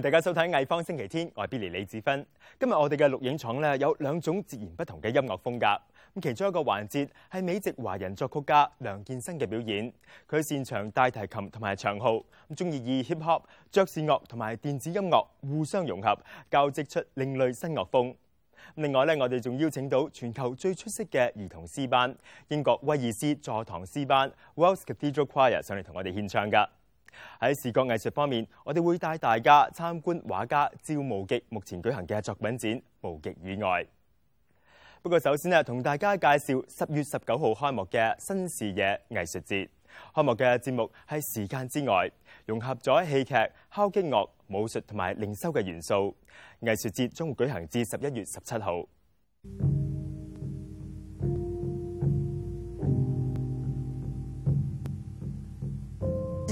大家收睇艺方星期天，我系 Billy 李子芬。今日我哋嘅录影厂咧有两种截然不同嘅音乐风格。咁其中一个环节系美籍华人作曲家梁建生嘅表演。佢擅长大提琴同埋长号，咁中意以 hop、爵士乐同埋电子音乐互相融合，交织出另类新乐风。另外咧，我哋仲邀请到全球最出色嘅儿童诗班——英国威尔斯座堂诗班 w e l l s Cathedral Choir） 上嚟同我哋献唱噶。喺视觉艺术方面，我哋会带大家参观画家赵无极目前举行嘅作品展《无极以外》。不过，首先咧，同大家介绍十月十九号开幕嘅新视野艺术节。开幕嘅节目系《时间之外》，融合咗戏剧、敲击乐、武术同埋灵修嘅元素。艺术节将会举行至十一月十七号。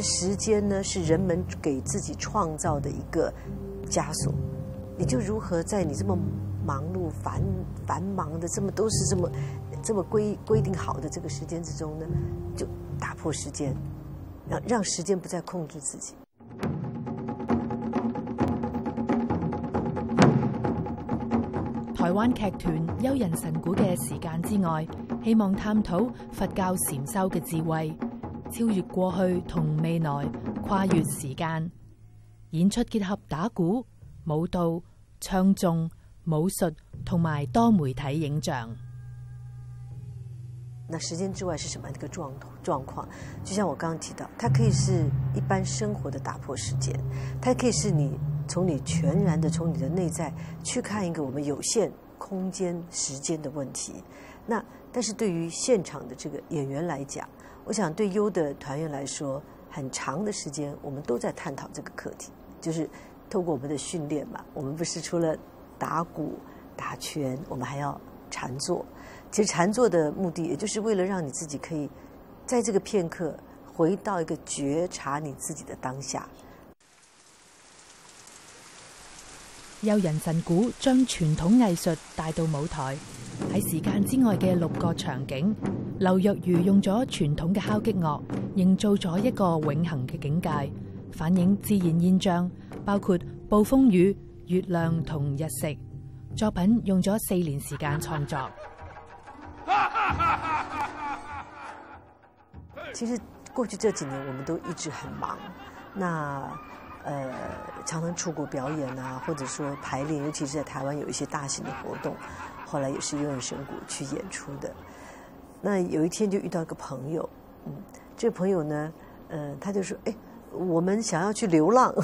时间呢，是人们给自己创造的一个枷锁。你就如何在你这么忙碌、繁繁忙的这么都是这么这么规规定好的这个时间之中呢？就打破时间，让让时间不再控制自己。台湾剧团幽人神鼓嘅《时间之外》，希望探讨佛教禅修嘅智慧。超越过去同未来，跨越时间。演出结合打鼓、舞蹈、唱诵、武术同埋多媒体影像。那时间之外是什么一个状状况？就像我刚刚提到，它可以是一般生活的打破时间，它可以是你从你全然的从你的内在去看一个我们有限空间时间的问题。那但是对于现场的这个演员来讲。我想对优的团员来说，很长的时间，我们都在探讨这个课题，就是透过我们的训练嘛。我们不是除了打鼓、打拳，我们还要禅坐。其实禅坐的目的，也就是为了让你自己可以在这个片刻，回到一个觉察你自己的当下。悠人神鼓将传统艺术带到舞台。喺时间之外嘅六个场景，刘若愚用咗传统嘅敲击乐，营造咗一个永恒嘅境界，反映自然现象，包括暴风雨、月亮同日食。作品用咗四年时间创作。其实过去这几年，我们都一直很忙，那，呃，常常出国表演啊，或者说排练，尤其是在台湾有一些大型嘅活动。后来也是用灵神鼓去演出的。那有一天就遇到一个朋友，嗯，这个朋友呢，嗯，他就说，哎，我们想要去流浪，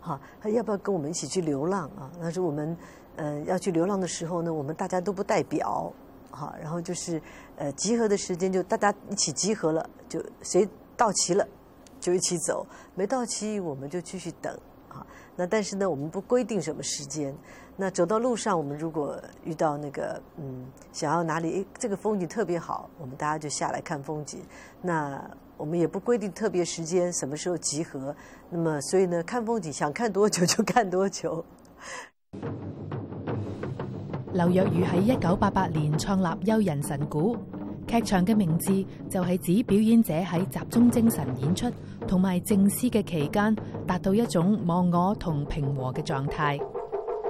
哈，要不要跟我们一起去流浪啊？他说我们，嗯，要去流浪的时候呢，我们大家都不戴表，哈，然后就是，呃，集合的时间就大家一起集合了，就谁到齐了，就一起走，没到齐我们就继续等，啊，那但是呢，我们不规定什么时间。那走到路上，我们如果遇到那个，嗯，想要哪里，这个风景特别好，我们大家就下来看风景。那我们也不规定特别时间，什么时候集合。那么，所以呢，看风景想看多久就看多久。刘若愚喺一九八八年创立幽人神谷剧场嘅名字，就系指表演者喺集中精神演出同埋静思嘅期间，达到一种忘我同平和嘅状态。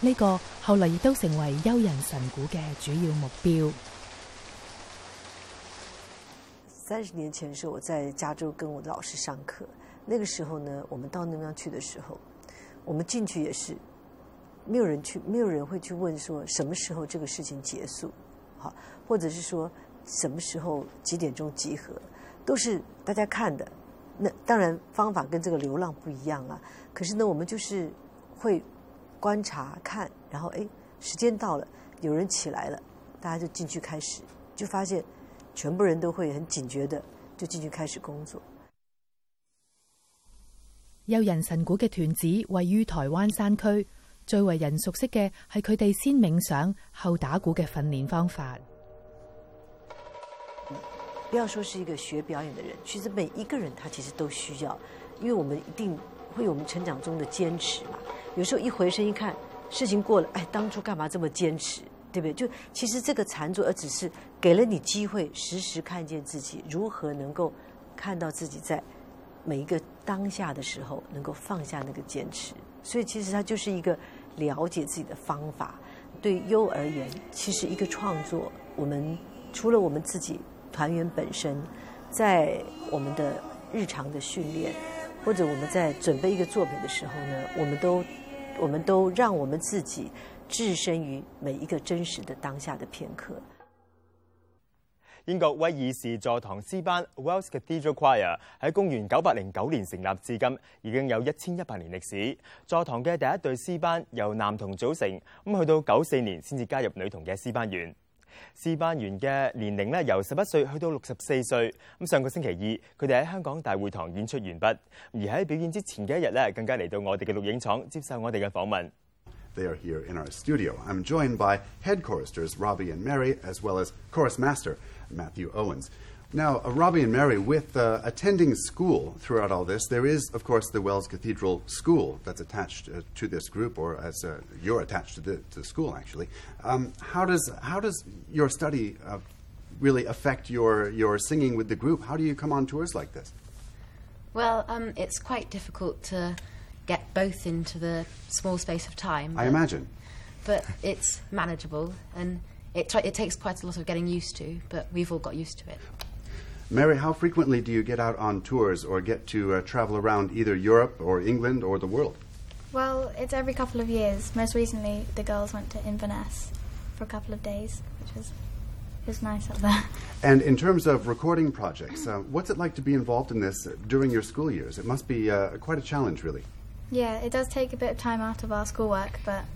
呢个后来亦都成为幽人神鼓嘅主要目标。三十年前，是我在加州跟我的老师上课。那个时候呢，我们到那边去的时候，我们进去也是没有人去，没有人会去问说什么时候这个事情结束，好，或者是说什么时候几点钟集合，都是大家看的。那当然方法跟这个流浪不一样啊。可是呢，我们就是会。观察看，然后哎，时间到了，有人起来了，大家就进去开始，就发现全部人都会很警觉的，就进去开始工作。有人神鼓嘅团子位于台湾山区，最为人熟悉嘅系佢哋先冥想后打鼓嘅训练方法。不要说是一个学表演的人，其实每一个人他其实都需要，因为我们一定会有我们成长中的坚持嘛。有时候一回身一看，事情过了，哎，当初干嘛这么坚持，对不对？就其实这个缠住，而只是给了你机会，时时看见自己如何能够看到自己在每一个当下的时候能够放下那个坚持。所以其实它就是一个了解自己的方法。对优而言，其实一个创作，我们除了我们自己团员本身，在我们的日常的训练，或者我们在准备一个作品的时候呢，我们都。我们都让我们自己置身于每一个真实的当下的片刻。英國威爾士座堂師班 w e l l s Cathedral Choir 喺公元九百零九年成立至今，已經有一千一百年歷史。座堂嘅第一隊師班由男童組成，咁去到九四年先至加入女童嘅師班員。试办员嘅年龄咧，由十一岁去到六十四岁。咁上个星期二，佢哋喺香港大会堂演出完毕，而喺表演之前嘅一日咧，更加嚟到我哋嘅录影厂接受我哋嘅访问。Now, uh, Robbie and Mary, with uh, attending school throughout all this, there is, of course, the Wells Cathedral School that's attached uh, to this group, or as uh, you're attached to the, to the school, actually. Um, how, does, how does your study uh, really affect your, your singing with the group? How do you come on tours like this? Well, um, it's quite difficult to get both into the small space of time. But, I imagine. But it's manageable, and it, t- it takes quite a lot of getting used to, but we've all got used to it. Mary, how frequently do you get out on tours or get to uh, travel around either Europe or England or the world? Well, it's every couple of years. Most recently, the girls went to Inverness for a couple of days, which was was nice up there. And in terms of recording projects, uh, what's it like to be involved in this during your school years? It must be uh, quite a challenge, really. Yeah, it does take a bit of time out of our schoolwork, but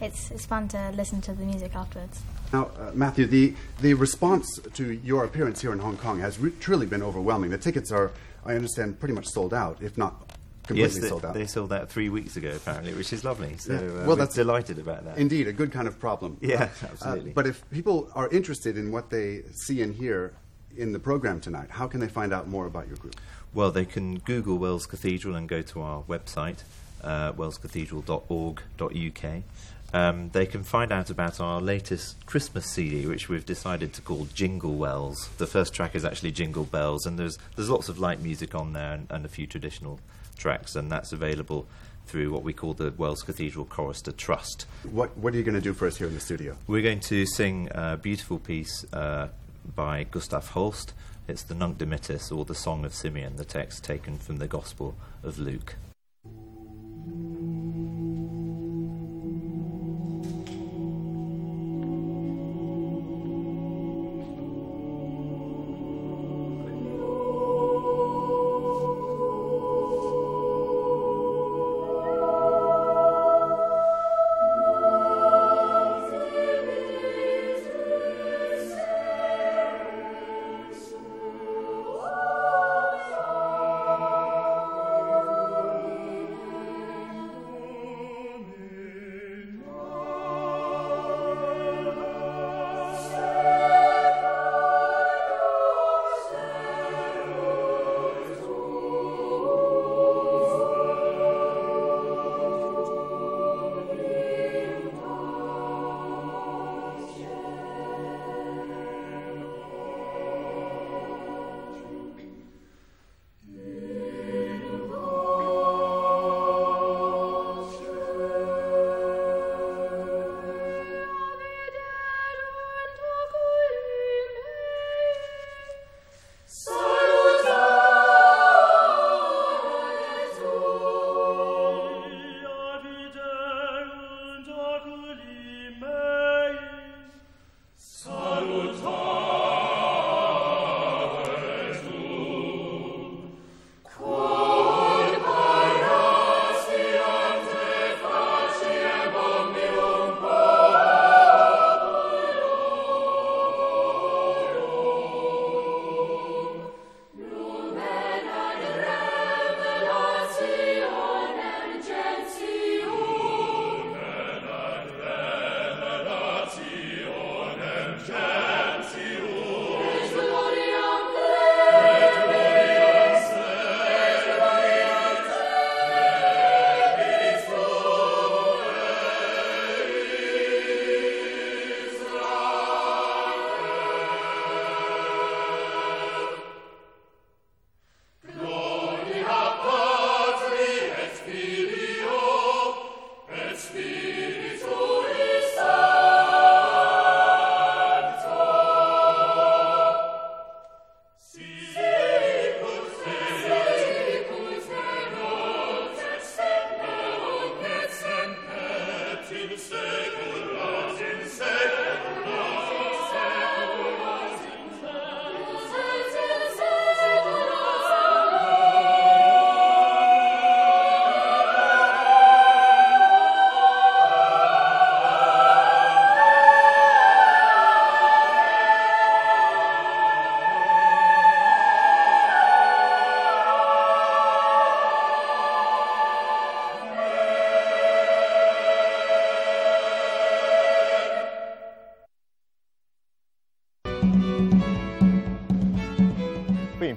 it's it's fun to listen to the music afterwards. Now, uh, Matthew, the, the response to your appearance here in Hong Kong has re- truly been overwhelming. The tickets are, I understand, pretty much sold out, if not completely yes, they, sold out. They sold out three weeks ago, apparently, which is lovely. So, yeah. Uh, well, uh, that's delighted about that. Indeed, a good kind of problem. Yeah, uh, uh, absolutely. but if people are interested in what they see and hear in the program tonight, how can they find out more about your group? Well, they can Google Wells Cathedral and go to our website, uh, wellscathedral.org.uk um, they can find out about our latest Christmas CD, which we've decided to call Jingle Wells. The first track is actually Jingle Bells, and there's there's lots of light music on there and, and a few traditional tracks, and that's available through what we call the Wells Cathedral Chorister Trust. What What are you going to do for us here in the studio? We're going to sing a beautiful piece uh, by Gustav Holst. It's the Nunc Dimittis, or the Song of Simeon, the text taken from the Gospel of Luke.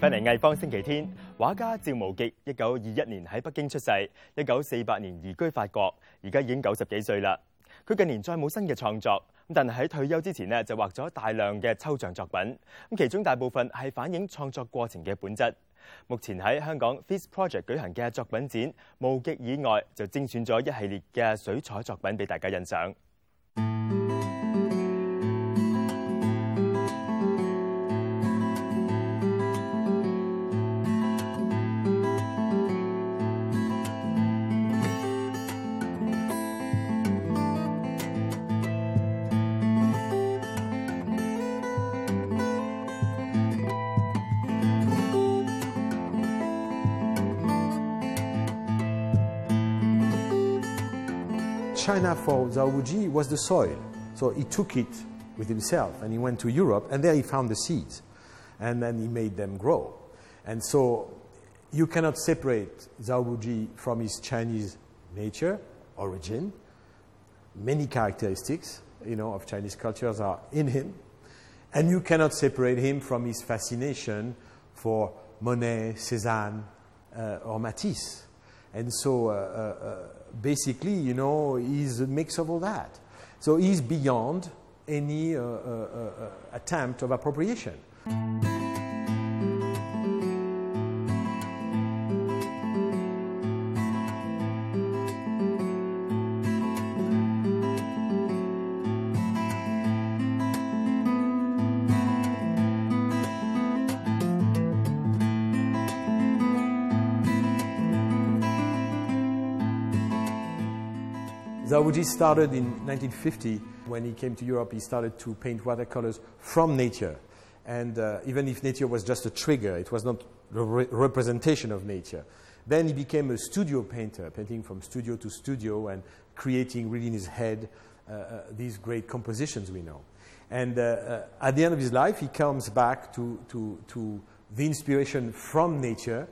翻嚟《艺方星期天》，畫家趙無極一九二一年喺北京出世，一九四八年移居法國，而家已經九十幾歲啦。佢近年再冇新嘅創作，咁但係喺退休之前呢，就畫咗大量嘅抽象作品，咁其中大部分係反映創作過程嘅本質。目前喺香港 f i s t Project 舉行嘅作品展，無極以外就精選咗一系列嘅水彩作品俾大家欣賞。China for Zhaoguji was the soil. So he took it with himself and he went to Europe and there he found the seeds and then he made them grow. And so you cannot separate Zhaoguji from his Chinese nature, origin. Many characteristics, you know, of Chinese cultures are in him. And you cannot separate him from his fascination for Monet, Cézanne, uh, or Matisse. And so uh, uh, uh, basically, you know, he's a mix of all that. So he's beyond any uh, uh, attempt of appropriation. Babuji started in 1950. When he came to Europe, he started to paint watercolors from nature. And uh, even if nature was just a trigger, it was not a re- representation of nature. Then he became a studio painter, painting from studio to studio and creating really in his head uh, uh these great compositions we know. And uh, uh, at the end of his life, he comes back to, to, to the inspiration from nature.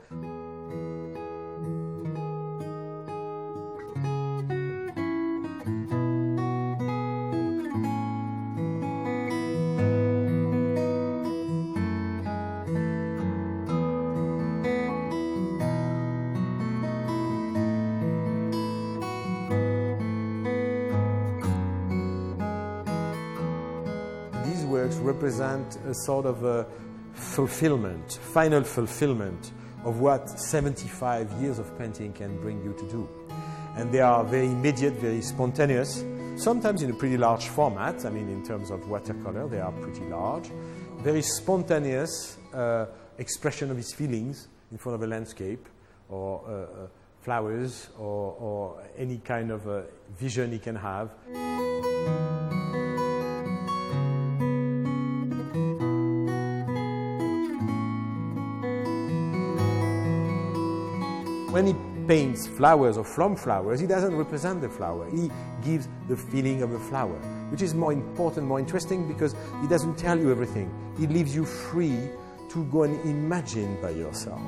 represent a sort of a uh, fulfillment, final fulfillment of what 75 years of painting can bring you to do. And they are very immediate, very spontaneous, sometimes in a pretty large format. I mean, in terms of watercolor, they are pretty large. Very spontaneous uh, expression of his feelings in front of a landscape or uh, uh flowers or, or, any kind of uh, vision he can have. when he paints flowers or from flowers, he doesn't represent the flower. He gives the feeling of the flower, which is more important, more interesting because he doesn't tell you everything. He leaves you free to go and imagine by yourself.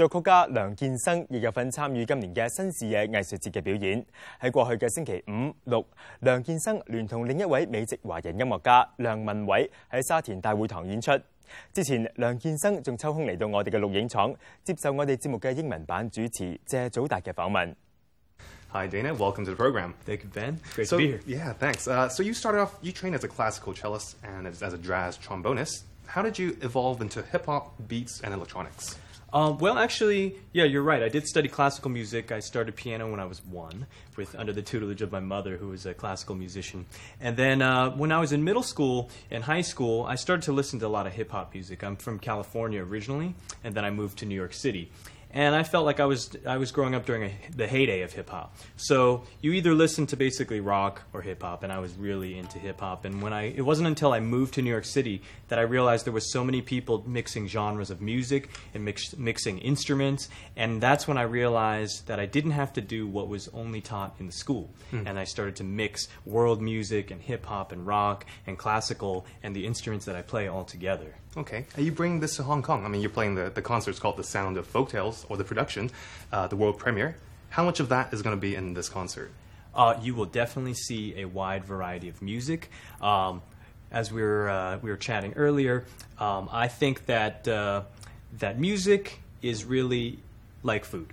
作曲家梁建生亦有份參與今年嘅新視野藝術節嘅表演。喺過去嘅星期五、六，梁建生聯同另一位美籍華人音樂家梁文偉喺沙田大會堂演出。之前，梁建生仲抽空嚟到我哋嘅錄影廠，接受我哋節目嘅英文版主持謝祖達嘅訪問。Hi Dana，welcome to the program. Thank you Ben. Great to be here. Yeah, thanks. So you started off you trained as a classical c e l l i s t and as a jazz trombonist. How did you evolve into hip hop beats and electronics? Um, well, actually, yeah, you're right. I did study classical music. I started piano when I was one, with under the tutelage of my mother, who was a classical musician. And then uh, when I was in middle school and high school, I started to listen to a lot of hip hop music. I'm from California originally, and then I moved to New York City and I felt like I was I was growing up during a, the heyday of hip hop. So you either listened to basically rock or hip hop, and I was really into hip hop. And when I it wasn't until I moved to New York City that I realized there was so many people mixing genres of music and mix, mixing instruments, and that's when I realized that I didn't have to do what was only taught in the school, mm. and I started to mix world music and hip hop and rock and classical and the instruments that I play all together. Okay. Are uh, you bringing this to Hong Kong? I mean, you're playing the, the concert's called The Sound of Folktales, or the production, uh, the world premiere. How much of that is going to be in this concert? Uh, you will definitely see a wide variety of music. Um, as we were, uh, we were chatting earlier, um, I think that, uh, that music is really like food.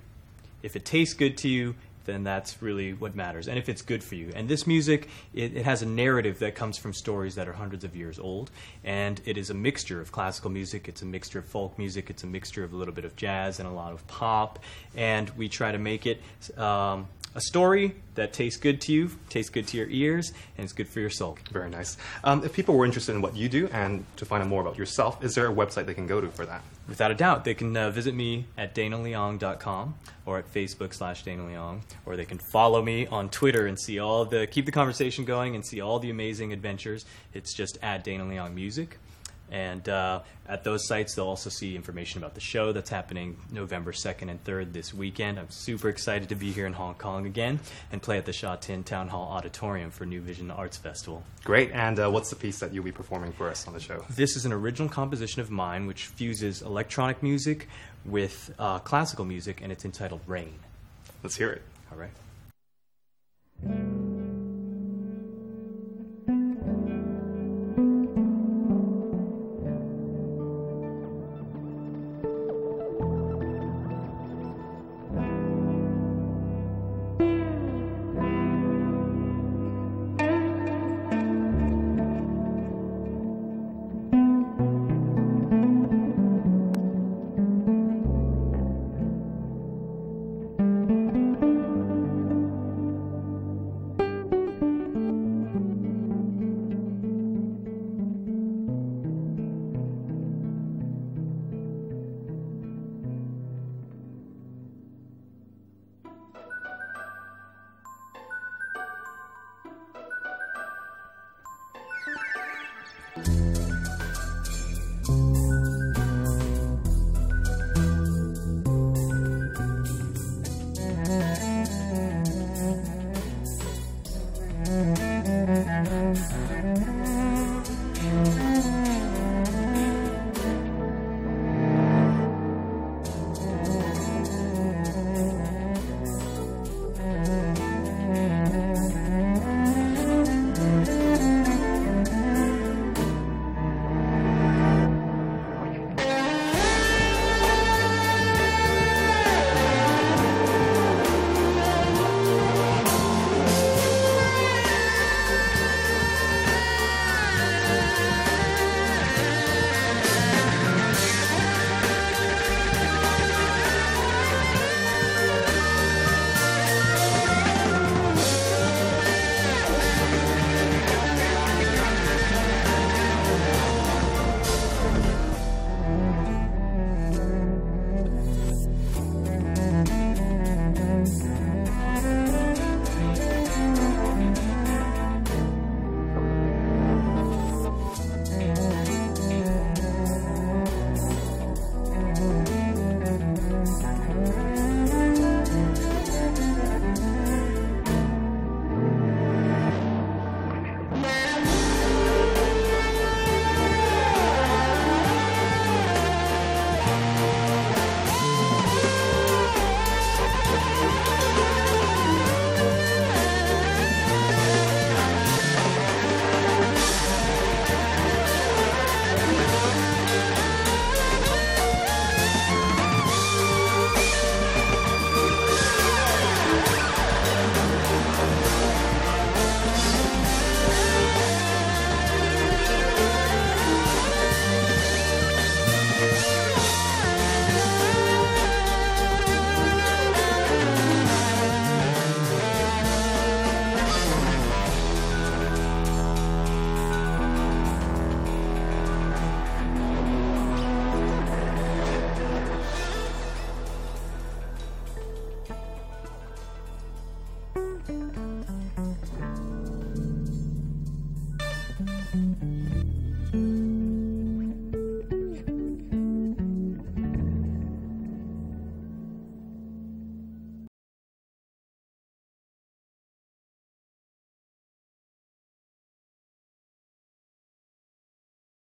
If it tastes good to you, then that's really what matters. And if it's good for you. And this music, it, it, has a narrative that comes from stories that are hundreds of years old. And it is a mixture of classical music, it's a mixture of folk music, it's a mixture of a little bit of jazz and a lot of pop. And we try to make it. Um, a story that tastes good to you, tastes good to your ears, and it's good for your soul. Very nice. Um, if people were interested in what you do and to find out more about yourself, is there a website they can go to for that? Without a doubt, they can uh, visit me at danaleong.com or at Facebook slash danaleong, or they can follow me on Twitter and see all the keep the conversation going and see all the amazing adventures. It's just at danaleong music. And uh, at those sites, they'll also see information about the show that's happening November 2nd and 3rd this weekend. I'm super excited to be here in Hong Kong again and play at the Sha Tin Town Hall Auditorium for New Vision Arts Festival. Great. And uh, what's the piece that you'll be performing for us on the show? This is an original composition of mine which fuses electronic music with uh, classical music, and it's entitled Rain. Let's hear it. All right.